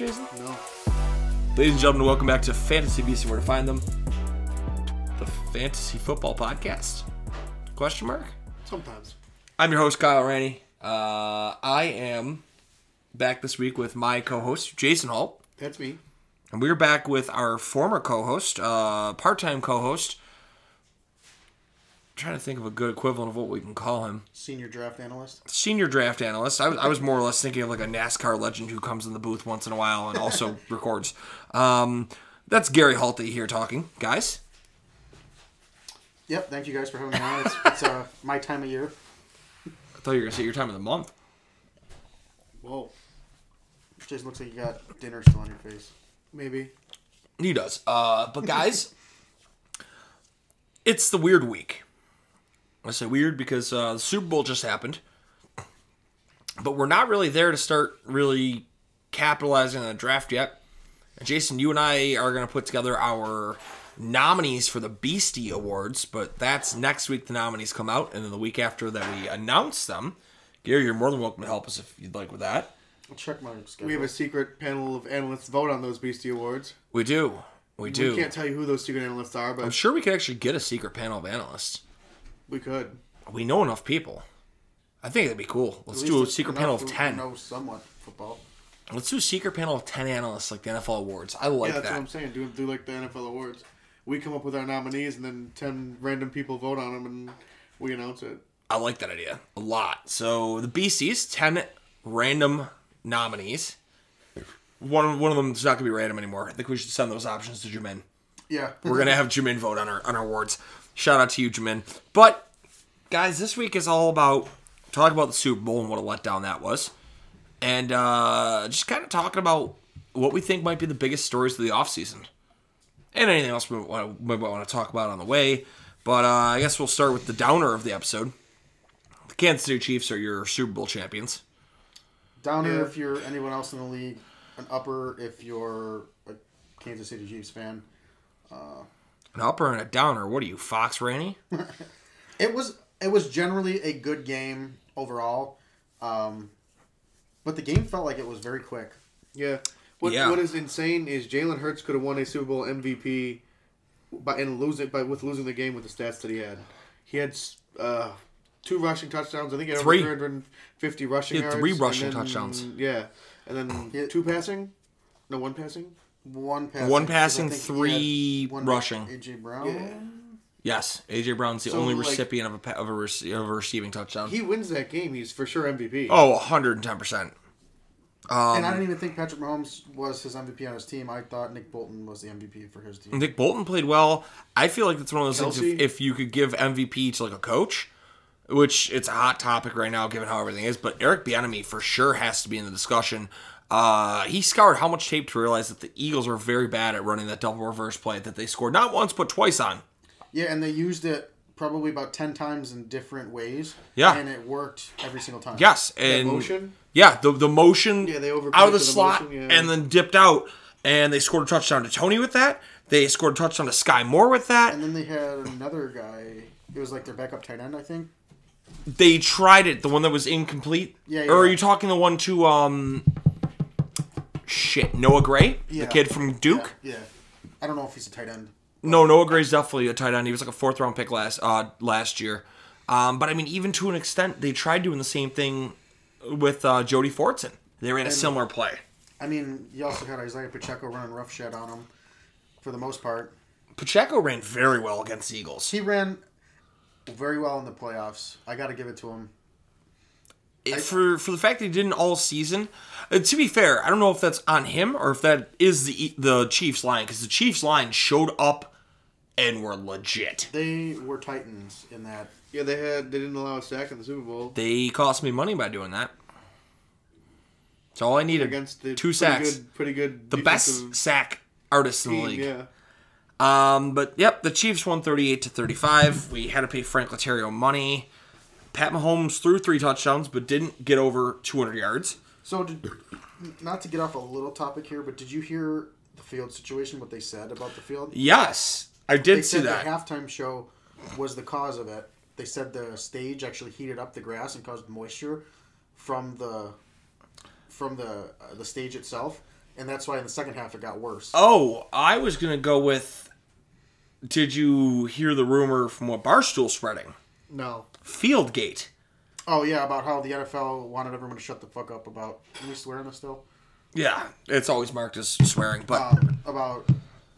Jason? No. Ladies and gentlemen, welcome back to Fantasy Beasts. Where to find them? The Fantasy Football Podcast? Question mark. Sometimes. I'm your host, Kyle Ranny. Uh, I am back this week with my co-host, Jason Hall, That's me. and we're back with our former co-host, uh, part-time co-host. Trying to think of a good equivalent of what we can call him. Senior draft analyst. Senior draft analyst. I was, I was more or less thinking of like a NASCAR legend who comes in the booth once in a while and also records. Um, that's Gary Halty here talking, guys. Yep. Thank you guys for having me on. It's, it's uh, my time of year. I thought you were gonna say your time of the month. Whoa. Jason looks like you got dinner still on your face. Maybe. He does. Uh, but guys, it's the weird week. I say weird because uh, the Super Bowl just happened, but we're not really there to start really capitalizing on the draft yet. And Jason, you and I are going to put together our nominees for the Beastie Awards, but that's next week. The nominees come out, and then the week after that we announce them. Gary, you're more than welcome to help us if you'd like with that. I'll check my schedule. We have a secret panel of analysts vote on those Beastie Awards. We do. We do. We can't tell you who those secret analysts are, but I'm sure we could actually get a secret panel of analysts. We could. We know enough people. I think that'd be cool. Let's do a secret panel of ten. Know somewhat football. Let's do a secret panel of ten analysts like the NFL awards. I like that. yeah, that's that. what I'm saying. Do do like the NFL awards. We come up with our nominees, and then ten random people vote on them, and we announce it. I like that idea a lot. So the BCs, ten random nominees. One one of them is not gonna be random anymore. I think we should send those options to Jamin. Yeah. We're gonna have Jamin vote on our on our awards. Shout out to you, Jamin. But guys, this week is all about talking about the Super Bowl and what a letdown that was, and uh, just kind of talking about what we think might be the biggest stories of the offseason. and anything else we want might want to talk about on the way. But uh, I guess we'll start with the downer of the episode. The Kansas City Chiefs are your Super Bowl champions. Downer Yeah. if you're anyone else in the league. An upper if you're a Kansas City Chiefs fan. An upper and a downer. What are you, Fox Ranny? It was it was generally a good game overall, um, but the game felt like it was very quick. Yeah. What Yeah. What is insane is Jalen Hurts could have won a Super Bowl MVP by and losing it by with losing the game with the stats that he had. He had uh, two rushing touchdowns. I think he had Three. over 350 rushing He had yards. three rushing then- touchdowns. Yeah, and then two passing. No, one passing. One passing, One 'cause I passing, three one rushing. AJ Brown. Yeah. Yes, AJ Brown's the So, only like- recipient of a of a, rec- of a receiving touchdown. He wins that game. He's for sure MVP. oh, 110 percent. and Um, I didn't even think Patrick Mahomes was his MVP on his team. I thought Nick Bolton was the MVP for his team. Nick Bolton played well. I feel like it's one of those things. If, if you could give MVP to like a coach, which it's a hot topic right now given how everything is, but Eric Bieniemy for sure has to be in the discussion. Uh, he scoured how much tape to realize that the Eagles are very bad at running that double reverse play that they scored not once but twice on. Yeah, and they used it probably about ten times in different ways. Yeah. and it worked every single time. Yes, and motion. yeah, the the motion Yeah, they out of the, the slot motion, yeah. and then dipped out, and they scored a touchdown to Toney with that. They scored a touchdown to Sky Moore with that. And then they had another guy. It was like their backup tight end, I think. they tried it, the one that was incomplete. Yeah, Or are yeah. you talking the one to um shit, Noah Gray? Yeah. The kid from Duke? Yeah, I don't know if he's a tight end. No, Noah Gray's definitely a tight end. He was like a fourth round pick last uh last year. Um, but I mean, even to an extent, they tried doing the same thing with uh, Jody Fortson. They ran a similar play. I mean, you also had Isaiah Pacheco running roughshod on him for the most part. Pacheco ran very well against the Eagles. He ran very well in the playoffs. I got to give it to him. It- for for the fact that he didn't all season. Uh, to be fair, I don't know if that's on him or if that is the the Chiefs line because the Chiefs line showed up and were legit. They were titans in that. Yeah, they had they didn't allow a sack in the Super Bowl They cost me money by doing that. It's all I needed. against the two pretty sacks. Good, pretty good. the best sack artists in the league. Yeah. Um, but yep, the Chiefs won 38 to 35. We had to pay Frank Letario money. Pat Mahomes threw three touchdowns, but didn't get over 200 yards. So, did, not to get off a little topic here, but did you hear the field situation? What they said about the field? Yes, I They did see said that. the halftime show was the cause of it. They said the stage actually heated up the grass and caused moisture from the from the uh, the stage itself, and that's why in the second half it got worse. Oh, I was gonna go with. Did you hear the rumor from what Barstool spreading? No. Fieldgate. Oh yeah, about how the NFL wanted everyone to shut the fuck up about. Can we swear on this still? Yeah, it's always marked as swearing, but Um, about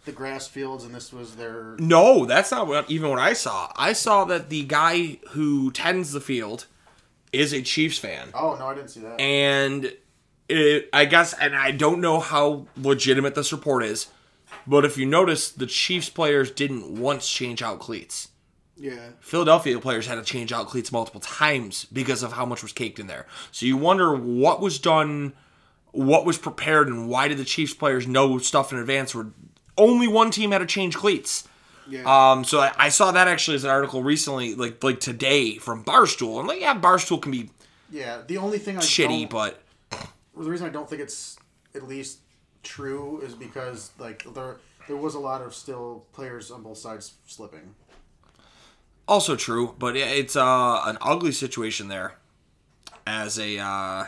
the grass fields, and this was their. no, that's not what even what I saw. I saw that the guy who tends the field is a Chiefs fan. Oh no, I didn't see that. and it, I guess, and I don't know how legitimate this report is, but if you notice, the Chiefs players didn't once change out cleats. Yeah. Philadelphia players had to change out cleats multiple times because of how much was caked in there. So you wonder what was done, what was prepared, and why did the Chiefs players know stuff in advance where only one team had to change cleats. Yeah. Um, so I, I saw that actually as an article recently, like like today from Barstool. And like, yeah, Barstool can be yeah, the only thing I shitty, but the reason I don't think it's at least true is because like there there was a lot of still players on both sides slipping. Also true, but it's uh, an ugly situation there. As a uh,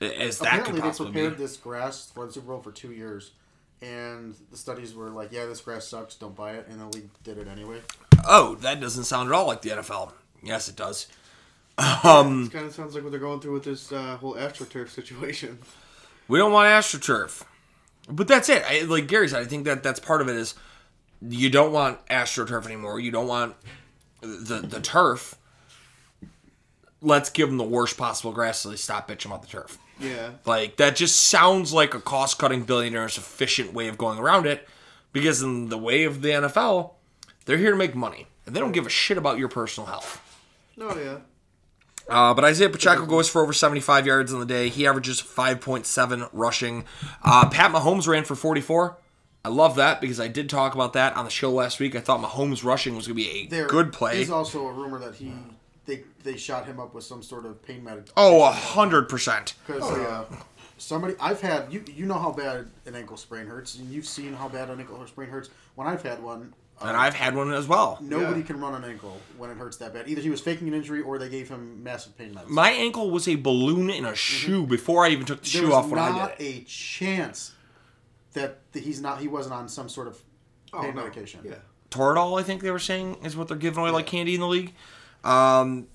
as that Apparently, could they possibly prepared be. this grass for the Super Bowl for two years, and the studies were like, "Yeah, this grass sucks. Don't buy it." And the league did it anyway. Oh, that doesn't sound at all like the NFL. Yes, it does. Um, this kind of sounds like what they're going through with this uh, whole AstroTurf situation. We don't want AstroTurf, but that's it. I, like Gary said, I think that that's part of it. Is you don't want AstroTurf anymore. You don't want the the turf. Let's give them the worst possible grass so they stop bitching about the turf. Yeah. Like that just sounds like a cost cutting billionaire's efficient way of going around it. Because in the way of the NFL, they're here to make money. And they don't give a shit about your personal health. No, yeah. Uh, but Isaiah Pacheco goes for over 75 yards on the day. He averages 5.7 rushing. Uh, Pat Mahomes ran for 44. I love that because I did talk about that on the show last week. I thought Mahomes rushing was going to be a There good play. There's also a rumor that he they they shot him up with some sort of pain medication. Oh, a 100%. because uh, somebody I've had you you know how bad an ankle sprain hurts, and you've seen how bad an ankle sprain hurts. When I've had one, uh, And I've had one as well. nobody Yeah. can run an ankle when it hurts that bad. Either he was faking an injury or they gave him massive pain meds. My ankle was a balloon in a shoe before I even took the There's shoe off when I not did it. a chance that that he's not he wasn't on some sort of pain Oh, no. medication. Yeah. Toradol, I think they were saying, is what they're giving away like candy in the league. Um,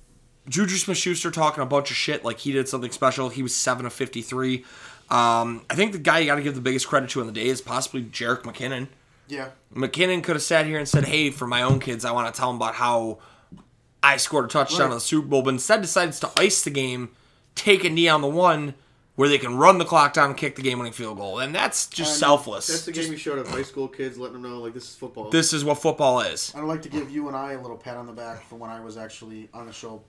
Juju Smith Schuster talking a bunch of shit like he did something special. He was 7 of 53. Um, I think the guy you got to give the biggest credit to on the day is possibly Jerick McKinnon. Yeah. McKinnon could have sat here and said, hey, for my own kids, I want to tell them about how I scored a touchdown Right. in the Super Bowl, but instead decides to ice the game, take a knee on the one where they can run the clock down and kick the game winning field goal. And that's just And selfless. That's the game you showed up high school kids, letting them know like this is football. this is what football is. I'd like to give you and I a little pat on the back for when I was actually on the show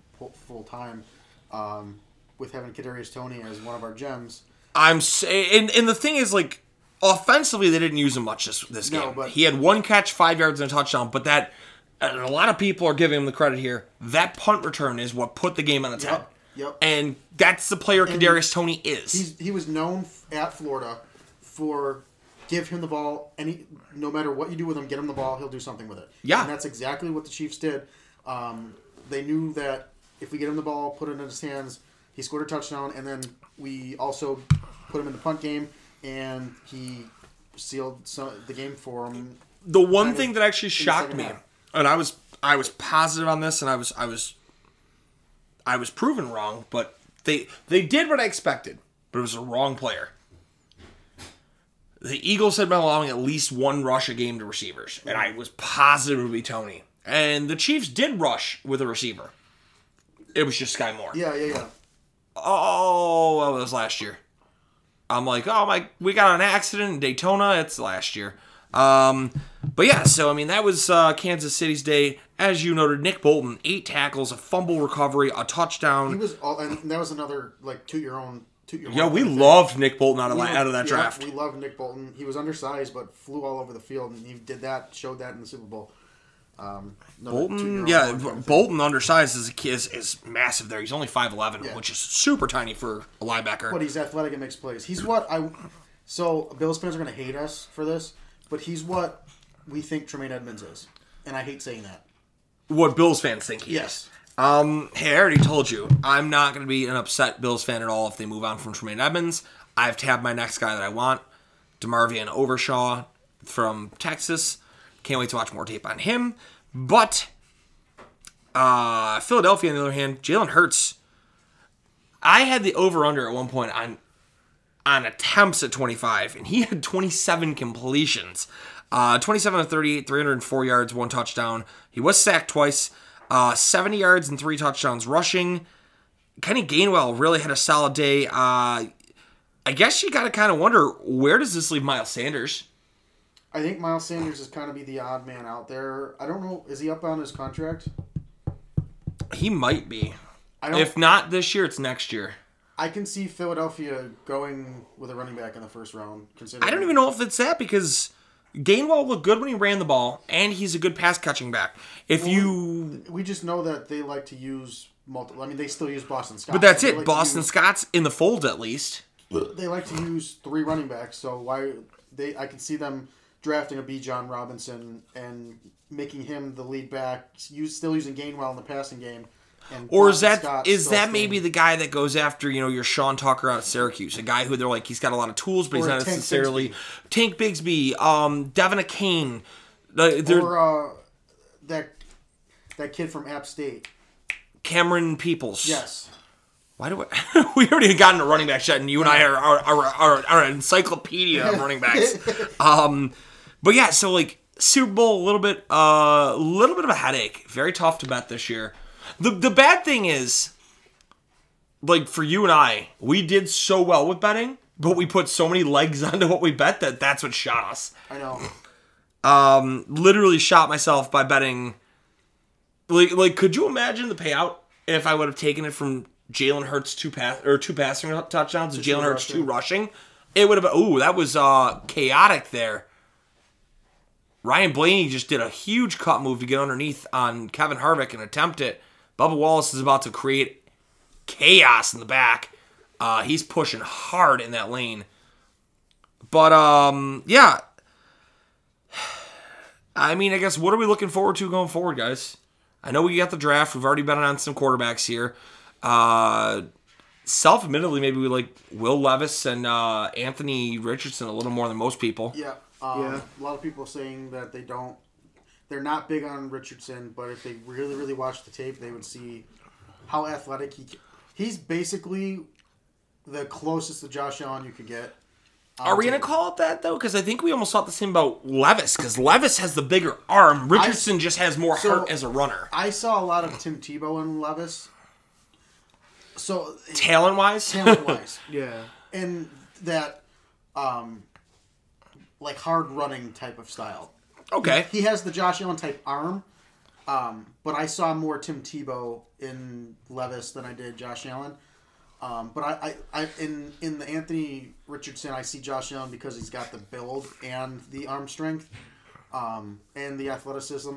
full time, um, with having Kadarius Toney as one of our gems. I'm saying, and, and the thing is, like, offensively, they didn't use him much this, this No, game. but- he had one catch, five yards, and a touchdown. But that, and a lot of people are giving him the credit here. That punt return is what put the game on its head. Yep. And that's the player Kadarius Toney is. He's he was known f- at Florida for give him the ball any no matter what you do with him, get him the ball, he'll do something with it. Yeah. and that's exactly what the Chiefs did. Um, they knew that if we get him the ball, put it in his hands, he scored a touchdown, and then we also put him in the punt game, and he sealed some, the game for him. the one kind of thing that actually shocked me, half. and I was I was positive on this, and I was I was I was proven wrong, but they they did what I expected, but it was a wrong player. The Eagles had been allowing at least one rush a game to receivers, and I was positive it would be Toney. And the Chiefs did rush with a receiver. It was just Sky Moore. Yeah, yeah, yeah. oh, well, it was last year. I'm like, oh my, we got an accident in Daytona. It's last year. Um, but yeah, so I mean that was uh, Kansas City's day, as you noted. Nick Bolton, eight tackles, a fumble recovery, a touchdown. He was all, and that was another like to your own. Yeah, we loved Nick Bolton out of, We out of that yeah, draft. We loved Nick Bolton. He was undersized, but flew all over the field, and he did that, showed that in the Super Bowl. Um, Bolton, yeah. Bolton undersized as a kid is, is massive there. He's only 5'11, Yeah. which is super tiny for a linebacker. But he's athletic and makes plays. He's what I. So Bills fans are going to hate us for this, but he's what we think Tremaine Edmunds is, and I hate saying that. what Bills fans think he Yes. is. Um, hey, I already told you, I'm not going to be an upset Bills fan at all if they move on from Tremaine Edmunds. I've tabbed my next guy that I want, DeMarvion Overshown from Texas. Can't wait to watch more tape on him. But uh, Philadelphia, on the other hand, Jalen Hurts. I had the over under at one point on on attempts at 25, and he had 27 completions. Uh, 27 of 38, 304 yards, one touchdown. He was sacked twice, uh, 70 yards and three touchdowns rushing. Kenny Gainwell really had a solid day. Uh, I guess you got to kind of wonder where does this leave Miles Sanders? I think Miles Sanders is kind of be the odd man out there. I don't know. Is he up on his contract? He might be. If not this year, it's next year. I can see Philadelphia going with a running back in the first round. Considering I don't even know if it's that because Gainwell looked good when he ran the ball, and he's a good pass catching back. If you We just know that they like to use multiple. I mean, they still use Boston Scott. But that's it. like Boston use- Scott's in the fold at least. they like to use three running backs, so why they I can see them drafting a Bijan Robinson and making him the lead back, use, still using Gainwell in the passing game. Or is that Scott is that maybe the guy that goes after you know your Sean Tucker out of Syracuse, a guy who they're like he's got a lot of tools, but he's not Tank necessarily Tank Bigsby, um, Devin Kane. Or uh, that that kid from App State? Camerun Peoples. Yes, Why do I? we already gotten a running back shot, and you and I are are, are, are, are an encyclopedia of running backs. um, but yeah, so like Super Bowl, a little bit, a uh, little bit of a headache. Very tough to bet this year. The the bad thing is, like for you and I, we did so well with betting, but we put so many legs onto what we bet that that's what shot us. I know. Um, literally shot myself by betting. Like, like, could you imagine the payout if I would have taken it from Jalen Hurts two pass or two passing touchdowns to Jalen Hurts two rushing. It would have been. Ooh, that was uh chaotic there. Ryan Blaney just did a huge cut move to get underneath on Kevin Harvick and attempt it. Bubba Wallace is about to create chaos in the back. Uh, he's pushing hard in that lane. But um, yeah, I mean, I guess what are we looking forward to going forward, guys? I know we got the draft. We've already been on some quarterbacks here. Uh, self-admittedly, maybe we like Will Levis and uh, Anthony Richardson a little more than most people. Yeah. Um, Yeah. A lot of people saying that they don't. They're not big on Richardson, but if they really, really watch the tape, they would see how athletic he. He's basically the closest to Josh Allen you could get. Are we gonna call it that though? Because I think we almost thought the same about Levis. Because Levis has the bigger arm. Richardson just has more So- heart as a runner. I saw a lot of Tim Tebow and Levis. So Talent wise, talent wise, Yeah. and that, um, like hard running type of style. Okay. He has the Josh Allen type arm, um, but I saw more Tim Tebow in Levis than I did Josh Allen. Um, but I, I, I, in in the Anthony Richardson, I see Josh Allen because he's got the build and the arm strength, um, and the athleticism.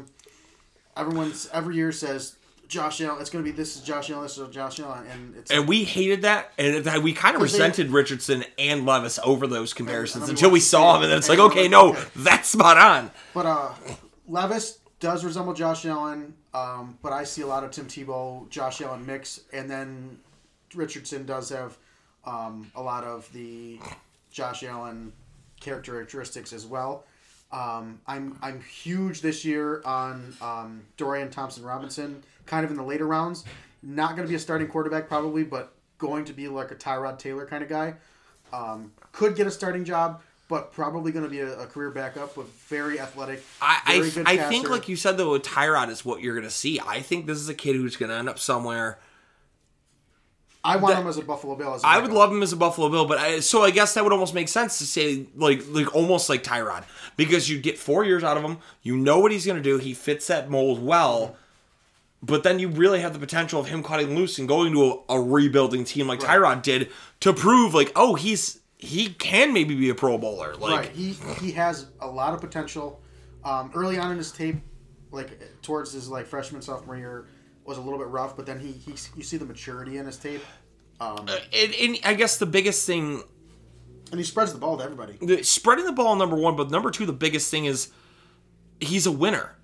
Everyone's every year says Josh Allen. It's going to be this is Josh Allen. This is Josh Allen, and it's And we hated that, and we kind of 'Cause they- resented Richardson and Levis over those comparisons until we saw the him, and then it's like, okay, no, okay. that's spot on. But uh, Levis does resemble Josh Allen, um, but I see a lot of Tim Tebow, Josh Allen mix, and then Richardson does have um, a lot of the Josh Allen characteristics as well. Um, I'm I'm huge this year on um, Dorian Thompson Robinson, kind of in the later rounds. Not going to be a starting quarterback probably, but going to be like a Tyrod Taylor kind of guy. Um, could get a starting job, but probably going to be a, a career backup with very athletic. I I, very good I think, like you said, though, with Tyrod is what you're going to see. I think this is a kid who's going to end up somewhere I want That- him as a Buffalo Bill. As a I would love him as a Buffalo Bill, but I, so I guess that would almost make sense to say like like almost like Tyrod because you get four years out of him. You know what he's going to do. He fits that mold well. But then you really have the potential of him cutting loose and going to a, a rebuilding team like Tyrod did to prove like oh he's he can maybe be a Pro Bowler like right. He he has a lot of potential. Um, early on in his tape, like towards his like freshman sophomore year, was a little bit rough. But then he, he you see the maturity in his tape, um, and, and I guess the biggest thing and he spreads the ball to everybody. the, spreading the ball number one, but number two, the biggest thing is he's a winner.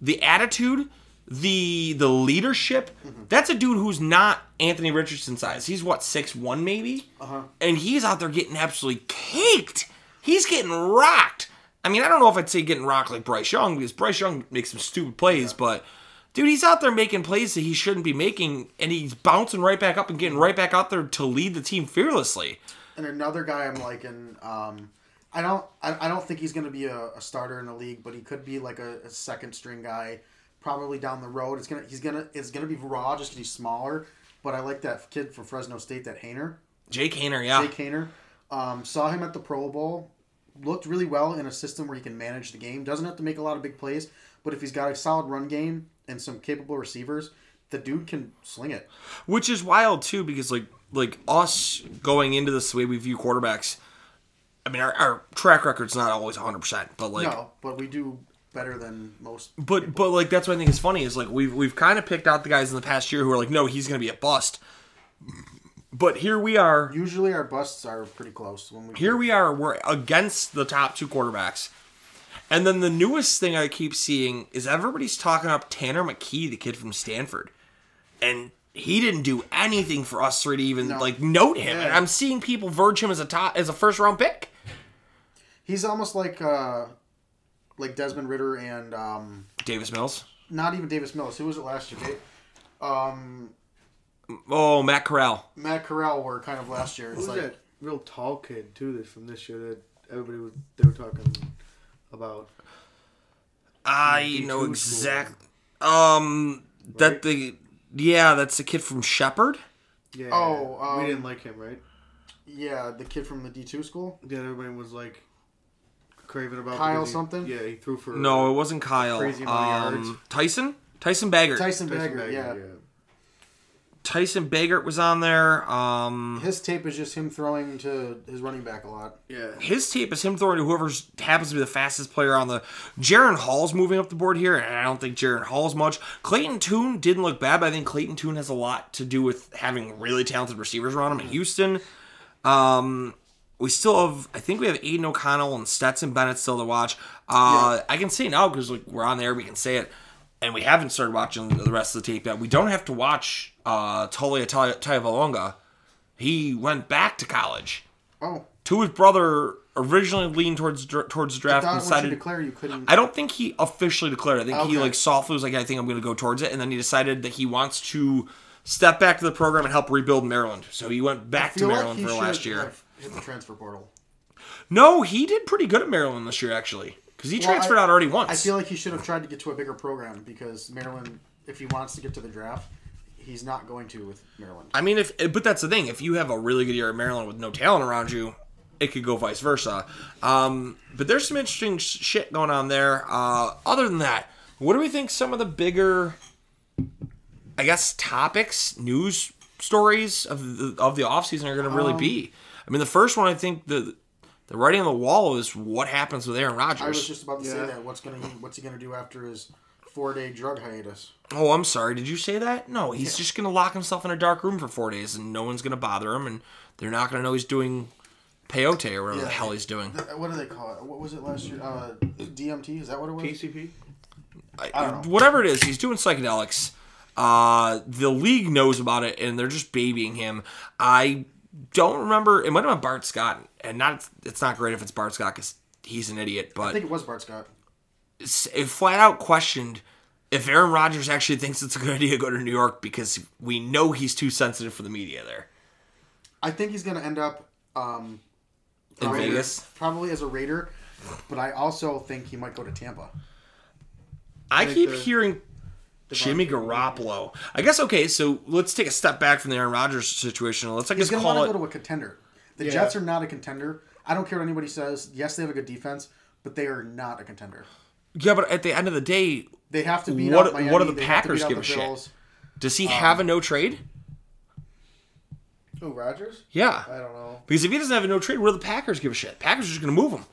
The attitude, the the leadership. That's a dude who's not Anthony Richardson size. He's what six one maybe, uh-huh. and he's out there getting absolutely caked. He's getting rocked. I mean, I don't know if I'd say getting rocked like Bryce Young because Bryce Young makes some stupid plays, but. Dude, he's out there making plays that he shouldn't be making, and he's bouncing right back up and getting right back out there to lead the team fearlessly. And another guy I'm liking. Um, I don't I, I don't think he's going to be a, a starter in the league, but he could be like a, a second string guy, probably down the road. It's gonna he's gonna it's gonna be raw just because he's smaller. But I like that kid from Fresno State, that Haener. Jake Haener, yeah. Jake Haener. Um, saw him at the Pro Bowl. Looked really well in a system where he can manage the game. Doesn't have to make a lot of big plays, but if he's got a solid run game and some capable receivers, the dude can sling it. which is wild too because like like us going into this the way we view quarterbacks i mean our, our track record's not always 100% but like no, but we do better than most. but but like that's what i think is funny is like we've we've kind of picked out the guys in the past year who are like no he's gonna be a bust. But here we are Usually our busts are pretty close when we here we are we're against the top two quarterbacks. And then the newest thing i keep seeing is everybody's talking up tanner mckee the kid from stanford. And he didn't do anything for us three to even No. like note him. And i'm seeing people verge him as a top as a first round pick. He's almost like uh, like Desmond Ridder and um, davis mills not even Davis Mills. Who was it last year? Dave? Um, oh matt corral Matt Corral were kind of last year. Who's like that real tall kid too? That from this year that everybody was they were talking about. i D2 know exactly um that the yeah that's the kid from shepherd Yeah. Oh, um, we didn't like him, right? yeah, the kid from the D two school. Yeah, everybody was like craving about Kyle he- something? Yeah, he threw for no it wasn't kyle Crazy amount of um, tyson tyson baggert Tyson Tyson Bagger, Bagger, yeah. Tyson Bagert was on there. Um, His tape is just him throwing to his running back a lot. yeah. his tape is him throwing to whoever happens to be the fastest player on the. Jaren Hall's moving up the board here, and I don't think Jaren Hall's much. Clayton Tune didn't look bad, but I think Clayton Tune has a lot to do with having really talented receivers around him in Houston. Um, we still have, I think we have Aidan O'Connell and Stetson Bennett still to watch. Uh, I can say now because like we're on there, we can say it, and we haven't started watching the rest of the tape yet. We don't have to watch uh, Taulia Tagovailoa. He went back to college. Oh, To his brother originally leaned towards towards the draft thought and once you decided. declare you couldn't. I don't think he officially declared. I think he like softly was like, "I think I'm going to go towards it," and then he decided that he wants to step back to the program and help rebuild Maryland. So he went back to feel like Maryland for should last year. have Hit the transfer portal. No, he did pretty good at Maryland this year actually, because he Well, transferred I- out already once. I feel like he should have tried to get to a bigger program because Maryland, if he wants to get to the draft, he's not going to with Maryland. I mean, if but that's the thing. If you have a really good year at Maryland with no talent around you, it could go vice versa. Um, but there's some interesting sh- shit going on there. Uh, other than that, what do we think? Some of the bigger, I guess, topics, news stories of the of the offseason are going to really be. I mean, the first one I think the the writing on the wall is what happens with Aaron Rodgers. I was just about to say that. What's gonna he, what's he gonna do after his four day drug hiatus? Oh, I'm sorry. Did you say that? No, he's just gonna lock himself in a dark room for four days, and no one's gonna bother him, and they're not gonna know he's doing peyote or whatever the hell he's doing. The- What do they call it? What was it last year? Uh, DMT? Is that what it was? PCP. I- don't know. Whatever it is, he's doing psychedelics. Uh, the league knows about it, and they're just babying him. I don't remember. It might have been Bart Scott, and not. It's not great if it's Bart Scott because he's an idiot. But I think it was Bart Scott. it flat out questioned if Aaron Rodgers actually thinks it's a good idea to go to New York because we know he's too sensitive for the media there. I think he's gonna end up um, In probably- Vegas? probably as a Raider, but I also think he might go to Tampa. I think keep hearing Jimmy Garoppolo. I guess okay. So let's take a step back from the Aaron Rodgers situation. Let's I He's guess going to call want it. to go to a contender. The Yeah. Jets are not a contender. I don't care what anybody says. Yes, they have a good defense, but they are not a contender. yeah, but at the end of the day, They have to beat What- out Miami. what do the they have to Packers beat out give the a shit? Bills. does he Um, have a no trade? Who Rodgers? Yeah. I don't know. Because if he doesn't have a no trade, what do the Packers give a shit? Packers are just going to move him.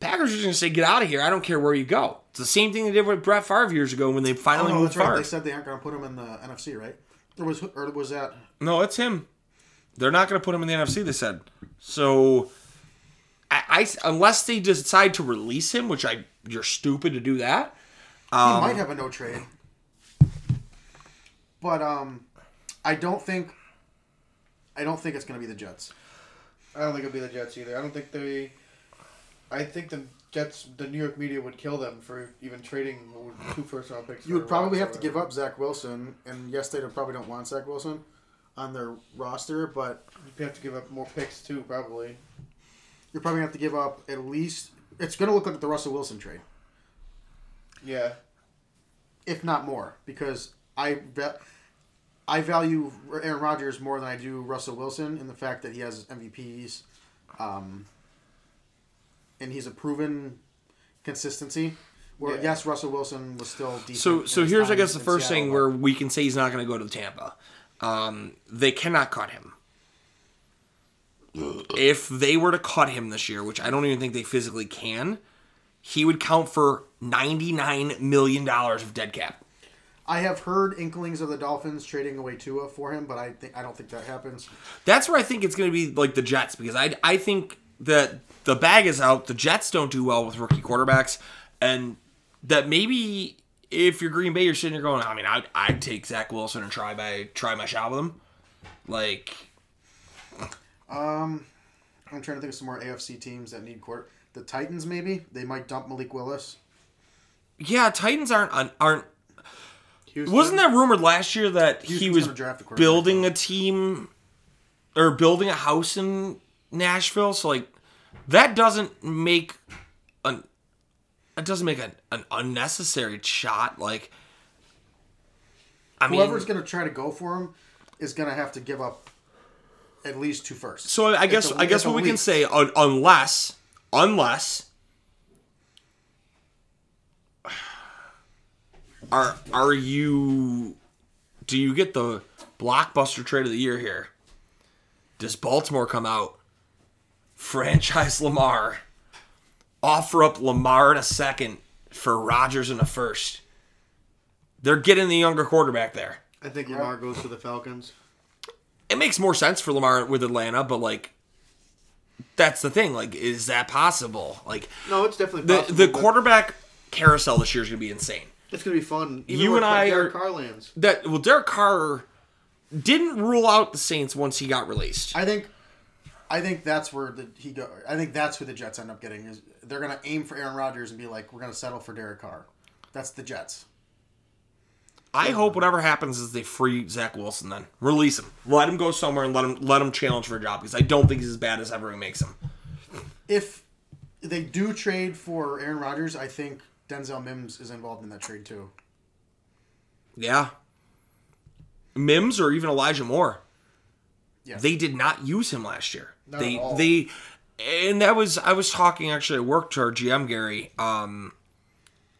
Packers are just going to say, "Get out of here! I don't care where you go." It's the same thing they did with Brett Favre years ago when they Oh, finally no, moved that's right. They said they aren't going to put him in the NFC, right? Or was or was that? No, it's him. They're not going to put him in the NFC. They said so. I, I unless they decide to release him, which I you're stupid to do that. He Um, might have a no trade, but um, I don't think. I don't think it's going to be the Jets. I don't think it'll be the Jets either. I don't think they. I think the Jets, the New York media would kill them for even trading two first round picks. You would probably have to give up Zach Wilson, and yes, they probably don't want Zach Wilson on their roster, but You have to give up more picks too, probably. you're probably going to have to give up at least. It's going to look like the Russell Wilson trade, Yeah. if not more, because I bet. I value Aaron Rodgers more than I do Russell Wilson in the fact that he has MVPs, um, and he's a proven consistency. Where Yeah. yes, Russell Wilson was still decent. So so here's I guess the first Seattle, thing where we can say he's not going to go to Tampa. Um, they cannot cut him. If they were to cut him this year, which I don't even think they physically can, he would count for ninety nine million dollars of dead cap. I have heard inklings of the Dolphins trading away Tua for him, but I think I don't think that happens. That's where I think it's going to be like the Jets because I I think that the bag is out. The Jets don't do well with rookie quarterbacks, and that maybe if you're Green Bay, you're sitting there going, I mean, I'd, I'd take Zach Wilson and try my try my shot with him. Like um, I'm trying to think of some more AFC teams that need court. The Titans maybe they might dump Malik Willis. Yeah, Titans aren't aren't. Houston. Wasn't that rumored last year that he was a building a team or building a house in Nashville? So like that doesn't make an that doesn't make an, an unnecessary shot. Like I mean, Whoever's going to try to go for him is going to have to give up at least two firsts. so I guess I guess what we can say un, unless unless are are you do you get the blockbuster trade of the year here? Does Baltimore come out franchise Lamar offer up Lamar in a second for Rodgers in a first? They're getting the younger quarterback there. I think Lamar goes to the Falcons. It makes more sense for Lamar with Atlanta, but like that's the thing. Like, is that possible? Like No, it's definitely the possible, the quarterback carousel this year is gonna be insane. It's gonna be fun. Even You and I Derek are- Carr lands. That well, Derek Carr didn't rule out the Saints once he got released. I think, I think that's where the, he go. I think that's who the Jets end up getting is they're going to aim for Aaron Rodgers and be like, we're going to settle for Derek Carr. That's the Jets. I hope whatever happens is they free Zach Wilson. Then release him, let him go somewhere, and let him let him challenge for a job because I don't think he's as bad as everyone makes him. If they do trade for Aaron Rodgers, I think Denzel Mims is involved in that trade too. Yeah, Mims or even Elijah Moore. Yeah. They did not use him last year. Not all. they and that was I was talking actually at work to our GM Gary. Um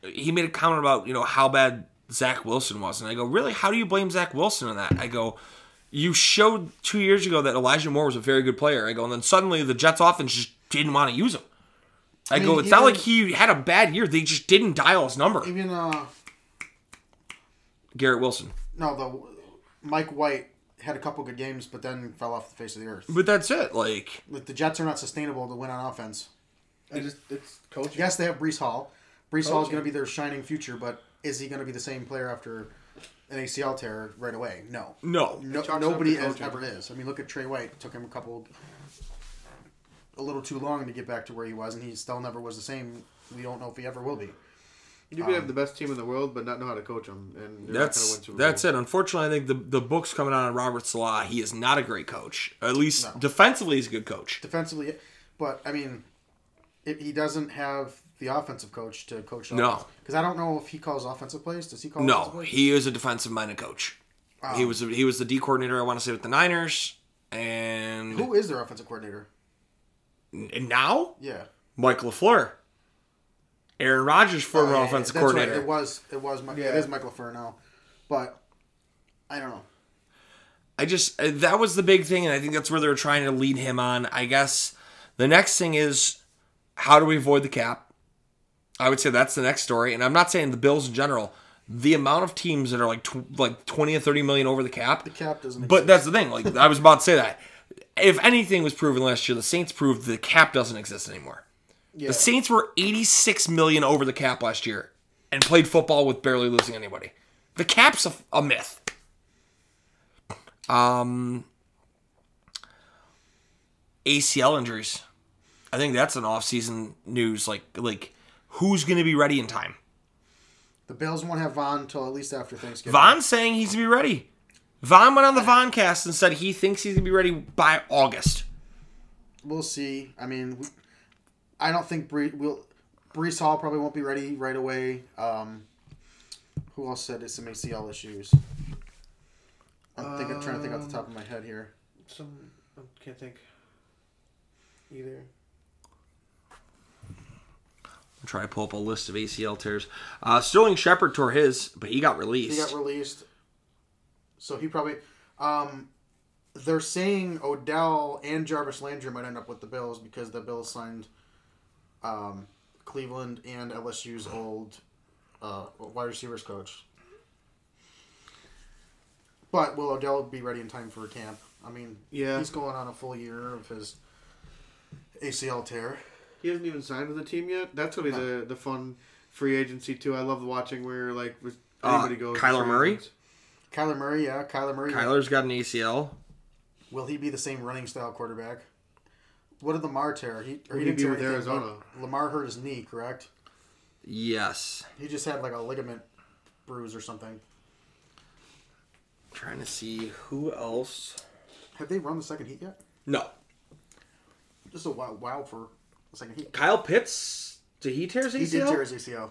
he made a comment about, you know, how bad Zach Wilson was. And I go, Really? How do you blame Zach Wilson on that? I go, You showed two years ago that Elijah Moore was a very good player. I go, and then suddenly the Jets offense just didn't want to use him. I, mean, go, it's not like he had a bad year. They just didn't dial his number. Even uh, Garrett Wilson. no, the Mike White had a couple good games, but then fell off the face of the earth. But that's it. Like Like the Jets are not sustainable to win on offense. I just it's coaching. Yes, they have Breece Hall. Breece Hall is going to be their shining future, but is he going to be the same player after an ACL tear right away? No. no. No, chalks it up nobody to ever is. I mean, look at Tre White. It took him a couple, a little too long to get back to where he was, and he still never was the same. We don't know if he ever will be. You could have um, the best team in the world, but not know how to coach them, and That's that's it. Unfortunately, I think the the book's coming out on Robert Saleh. He is not a great coach. At least No. defensively, he's a good coach. Defensively, but I mean, it, he doesn't have the offensive coach to coach. No. because I don't know if he calls offensive plays. Does he call? No, plays? he is a defensive minded coach. he was he was the D coordinator. I want to say with the Niners, and, Who is their offensive coordinator? and now Yeah, Mike Lafleur, Aaron Rodgers, former Oh, yeah, yeah, offensive that's right. It was. It was. Mi- Yeah. is Michael Fur now, but I don't know. I just uh, that was the big thing, and I think that's where they're trying to lead him on. I guess the next thing is how do we avoid the cap? I would say that's the next story, and I'm not saying the Bills in general. The amount of teams that are like tw- like 20 or 30 million over the cap, The cap doesn't. but exist. that's the thing. Like I was about to say that. If anything was proven last year, the Saints proved the cap doesn't exist anymore. Yeah. The Saints were 86 million over the cap last year and played football with barely losing anybody. The cap's a, a myth. Um, ACL injuries. I think that's an off-season news. Like, like who's going to be ready in time? the Bills won't have Von until at least after Thanksgiving. Von's saying he's going to be ready. Von went on the Von cast and said he thinks he's going to be ready by August. We'll see. I mean, I don't think Bree will. Breece Hall probably won't be ready right away. Um, who else said it's some ACL issues? I'm thinking, trying to think off the top of my head here. Some I can't think. Either. I'll try to pull up a list of ACL tears. Uh, Sterling Shepard tore his, but he got released. He got released, so he probably. Um, they're saying Odell and Jarvis Landry might end up with the Bills because the Bills signed um, Cleveland and LSU's old uh, wide receivers coach. But will Odell be ready in time for camp? I mean, Yeah. he's going on a full year of his ACL tear. He hasn't even signed with the team yet. That's gonna be the the fun free agency too. I love watching where like with Uh, anybody goes. Kyler Murray? agents. Kyler Murray, yeah, Kyler Murray. Kyler's got an ACL. Will he be the same running style quarterback? What did Lamar tear? He, or he he didn't be tear with anything, Arizona? Lamar hurt his knee, correct? Yes. He just had like a ligament bruise or something. trying to see who else. Have they run the second heat yet? No. Just a wild, wild for the second heat. Kyle Pitts. Did he tear his ACL? He did tear his ACL.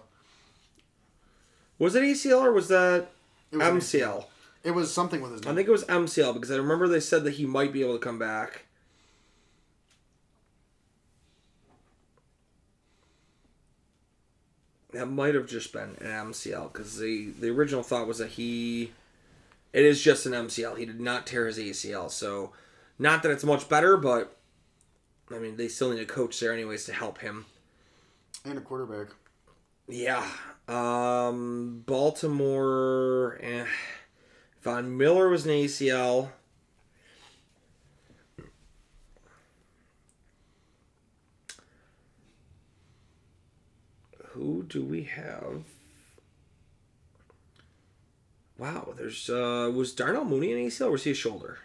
Was it ACL or was that It was MCL? It was something with his knee. I think it was MCL because I remember they said that he might be able to come back. That might have just been an MCL because the the original thought was that he, it is just an MCL. He did not tear his ACL, so not that it's much better, but I mean they still need a coach there anyways to help him. and a quarterback. Yeah. Um, Baltimore. Eh. Von Miller was an ACL. Who do we have? Wow, there's uh was Darnell Mooney an ACL or was he a shoulder?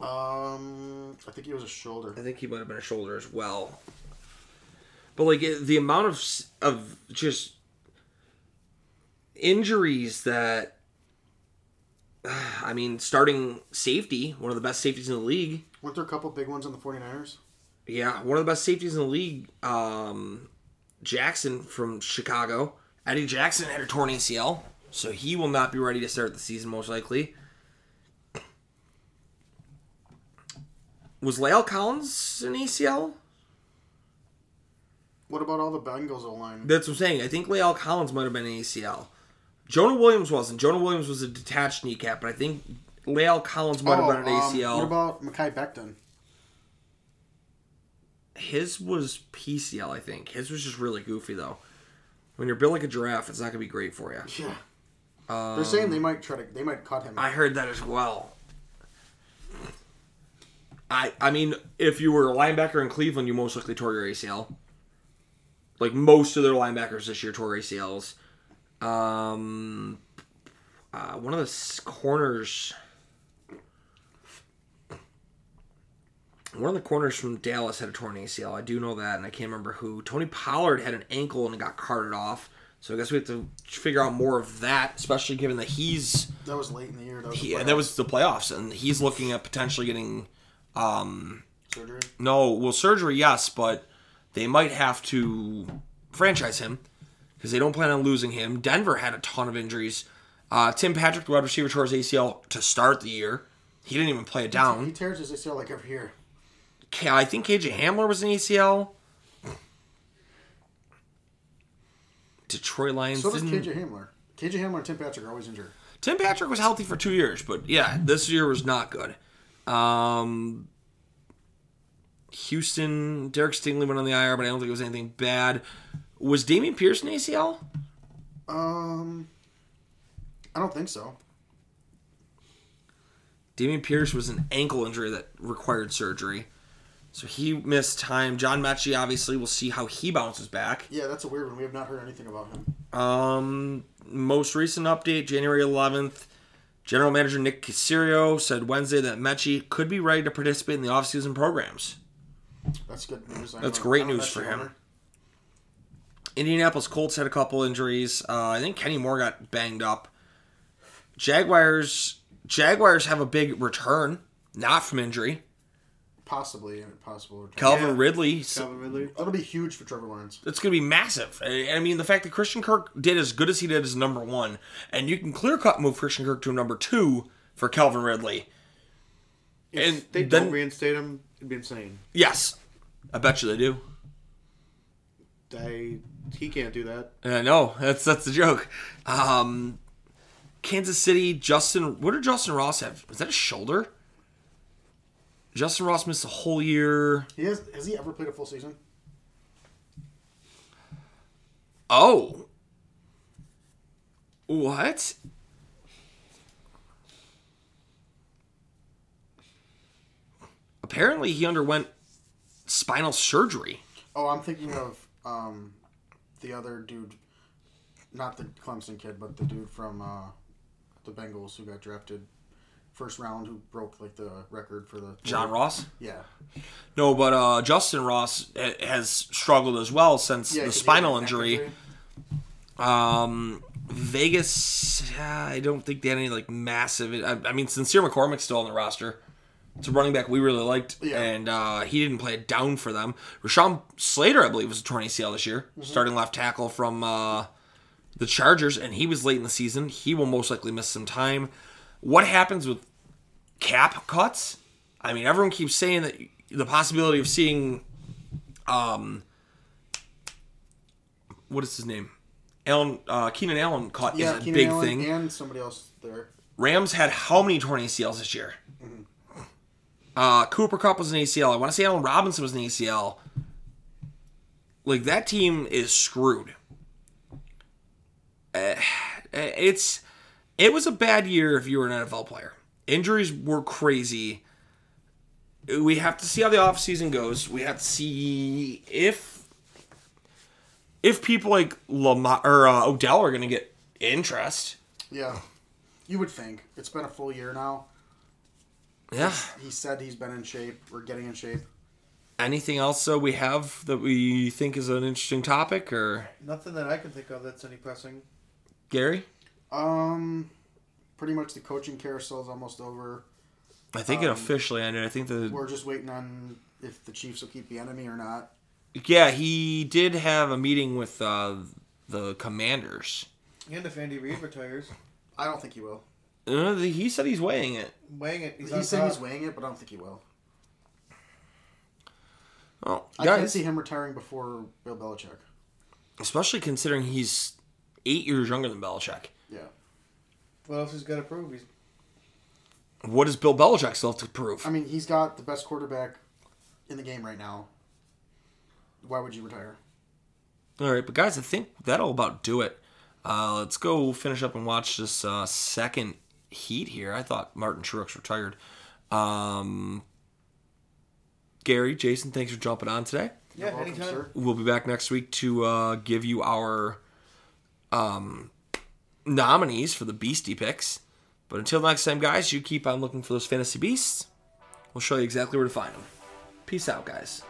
Um, I think he was a shoulder. I think he might have been a shoulder as well. But like the amount of of just injuries that I mean, starting safety, one of the best safeties in the league. Weren't there a couple big ones on the 49ers? Yeah, one of the best safeties in the league. Um, Jackson from Chicago. Eddie Jackson had a torn ACL, so he will not be ready to start the season most likely. Was La'el Collins an ACL? What about all the Bengals line? That's what I'm saying. I think La'el Collins might have been an ACL. Jonah Williams wasn't. Jonah Williams was a detached kneecap, but I think La'el Collins might have been an ACL. Oh, um, what about Mekhi Becton? His was PCL, I think. His was just really goofy though. When you're built like a giraffe, it's not gonna be great for you. Yeah. They're saying they might try to. They might cut him. I heard that as well. I I mean, if you were a linebacker in Cleveland, you most likely tore your ACL. Like most of their linebackers this year tore ACLs. Um, uh, one of the corners, one of the corners from Dallas had a torn ACL. I do know that, and I can't remember who. Tony Pollard had an ankle and it got carted off. So I guess we have to figure out more of that, especially given that he's that was late in the year. That was, he, the that was the playoffs, and he's looking at potentially getting um surgery. no well surgery yes, but they might have to franchise him because they don't plan on losing him. Denver had a ton of injuries. Uh, Tim Patrick, the wide receiver, tore his ACL to start the year. He didn't even play it down. He tears his ACL like every year. I think KJ Hamler was an ACL. Detroit Lions So does. KJ Hamler. KJ Hamler and Tim Patrick are always injured. Tim Patrick was healthy for two years, but yeah, this year was not good. Um, Houston, Derek Stingley went on the IR, but I don't think it was anything bad. Was Dameon Pierce an ACL? Um, I don't think so. Dameon Pierce was an ankle injury that required surgery. So he missed time. John Metchie, obviously, we'll see how he bounces back. Yeah, that's a weird one. We have not heard anything about him. Um, most recent update, January 11th, General Manager Nick Caserio said Wednesday that Metchie could be ready to participate in the offseason programs. That's good news. I'm That's great news for him. Indianapolis Colts had a couple injuries. Uh, I think Kenny Moore got banged up. Jaguars Jaguars have a big return, not from injury. Possibly, possible. return. Calvin Yeah. Ridley. Calvin Ridley. That'll be huge for Trevor Lawrence. It's going to be massive. I I mean, the fact that Christian Kirk did as good as he did as number one, and you can clear cut move Christian Kirk to number two for Calvin Ridley. If And they then- don't reinstate him, it'd be insane. Yes, I bet you they do. I, he can't do that. I know that's that's the joke. Um, Kansas City, Justyn. What did Justyn Ross have? Was that a shoulder? Justyn Ross missed a whole year. He has. Has he ever played a full season? Oh, what? Apparently, he underwent spinal surgery. Oh, I'm thinking of um, the other dude, not the Clemson kid, but the dude from uh, the Bengals who got drafted first round, who broke like the record for the John Ross. Yeah, No, but uh, Justyn Ross has struggled as well since yeah the spinal injury. Um, Vegas, uh, I don't think they had any like massive. I, I mean, Sincere McCormick's still on the roster. It's a running back we really liked, Yeah. and uh, he didn't play it down for them. Rashawn Slater, I believe, was a torn ACL this year, Mm-hmm. starting left tackle from uh, the Chargers, and he was late in the season. He will most likely miss some time. What happens with cap cuts? I mean, everyone keeps saying that the possibility of seeing, um, what is his name? Allen, uh, Keenan Allen cut Yeah, is a Keenan big Allen thing. and somebody else there. Rams had how many torn ACLs this year? Uh, Cooper Kupp was an ACL. I want to say Allen Robinson was an ACL. Like that team is screwed. Uh, it's it was a bad year if you were an NFL player. Injuries were crazy. We have to see how the offseason goes. We have to see if if people like Lamar or uh, Odell are going to get interest. Yeah, you would think it's been a full year now. Yeah. He said he's been in shape We're getting in shape. Anything else so we have that we think is an interesting topic or Nothing that I can think of that's any pressing. Gary? Um, pretty much the coaching carousel is almost over. I think it officially ended. I think the We're just waiting on if the Chiefs will keep Bieniemy or not. yeah he did have a meeting with uh, the Commanders. And if Andy Reid retires, I don't think he will. Uh, he said he's weighing it. weighing it, he's He said top. he's weighing it, but I don't think he will. Oh, I can't see him retiring before Bill Belichick. especially considering he's eight years younger than Belichick. Yeah. What else he's got to prove? He's What does Bill Belichick still have to prove? I mean, he's got the best quarterback in the game right now. Why would you retire? All right, but guys, I think that'll about do it. Uh, let's go finish up and watch this uh, second heat here. I thought Martin Truex retired. Um, Gary, Jason, thanks for jumping on today. yeah, welcome, anytime. sir. We'll be back next week to uh, give you our um, nominees for the Beastie picks. But until next time, guys, you keep on looking for those fantasy beasts. We'll show you exactly where to find them. Peace out, guys.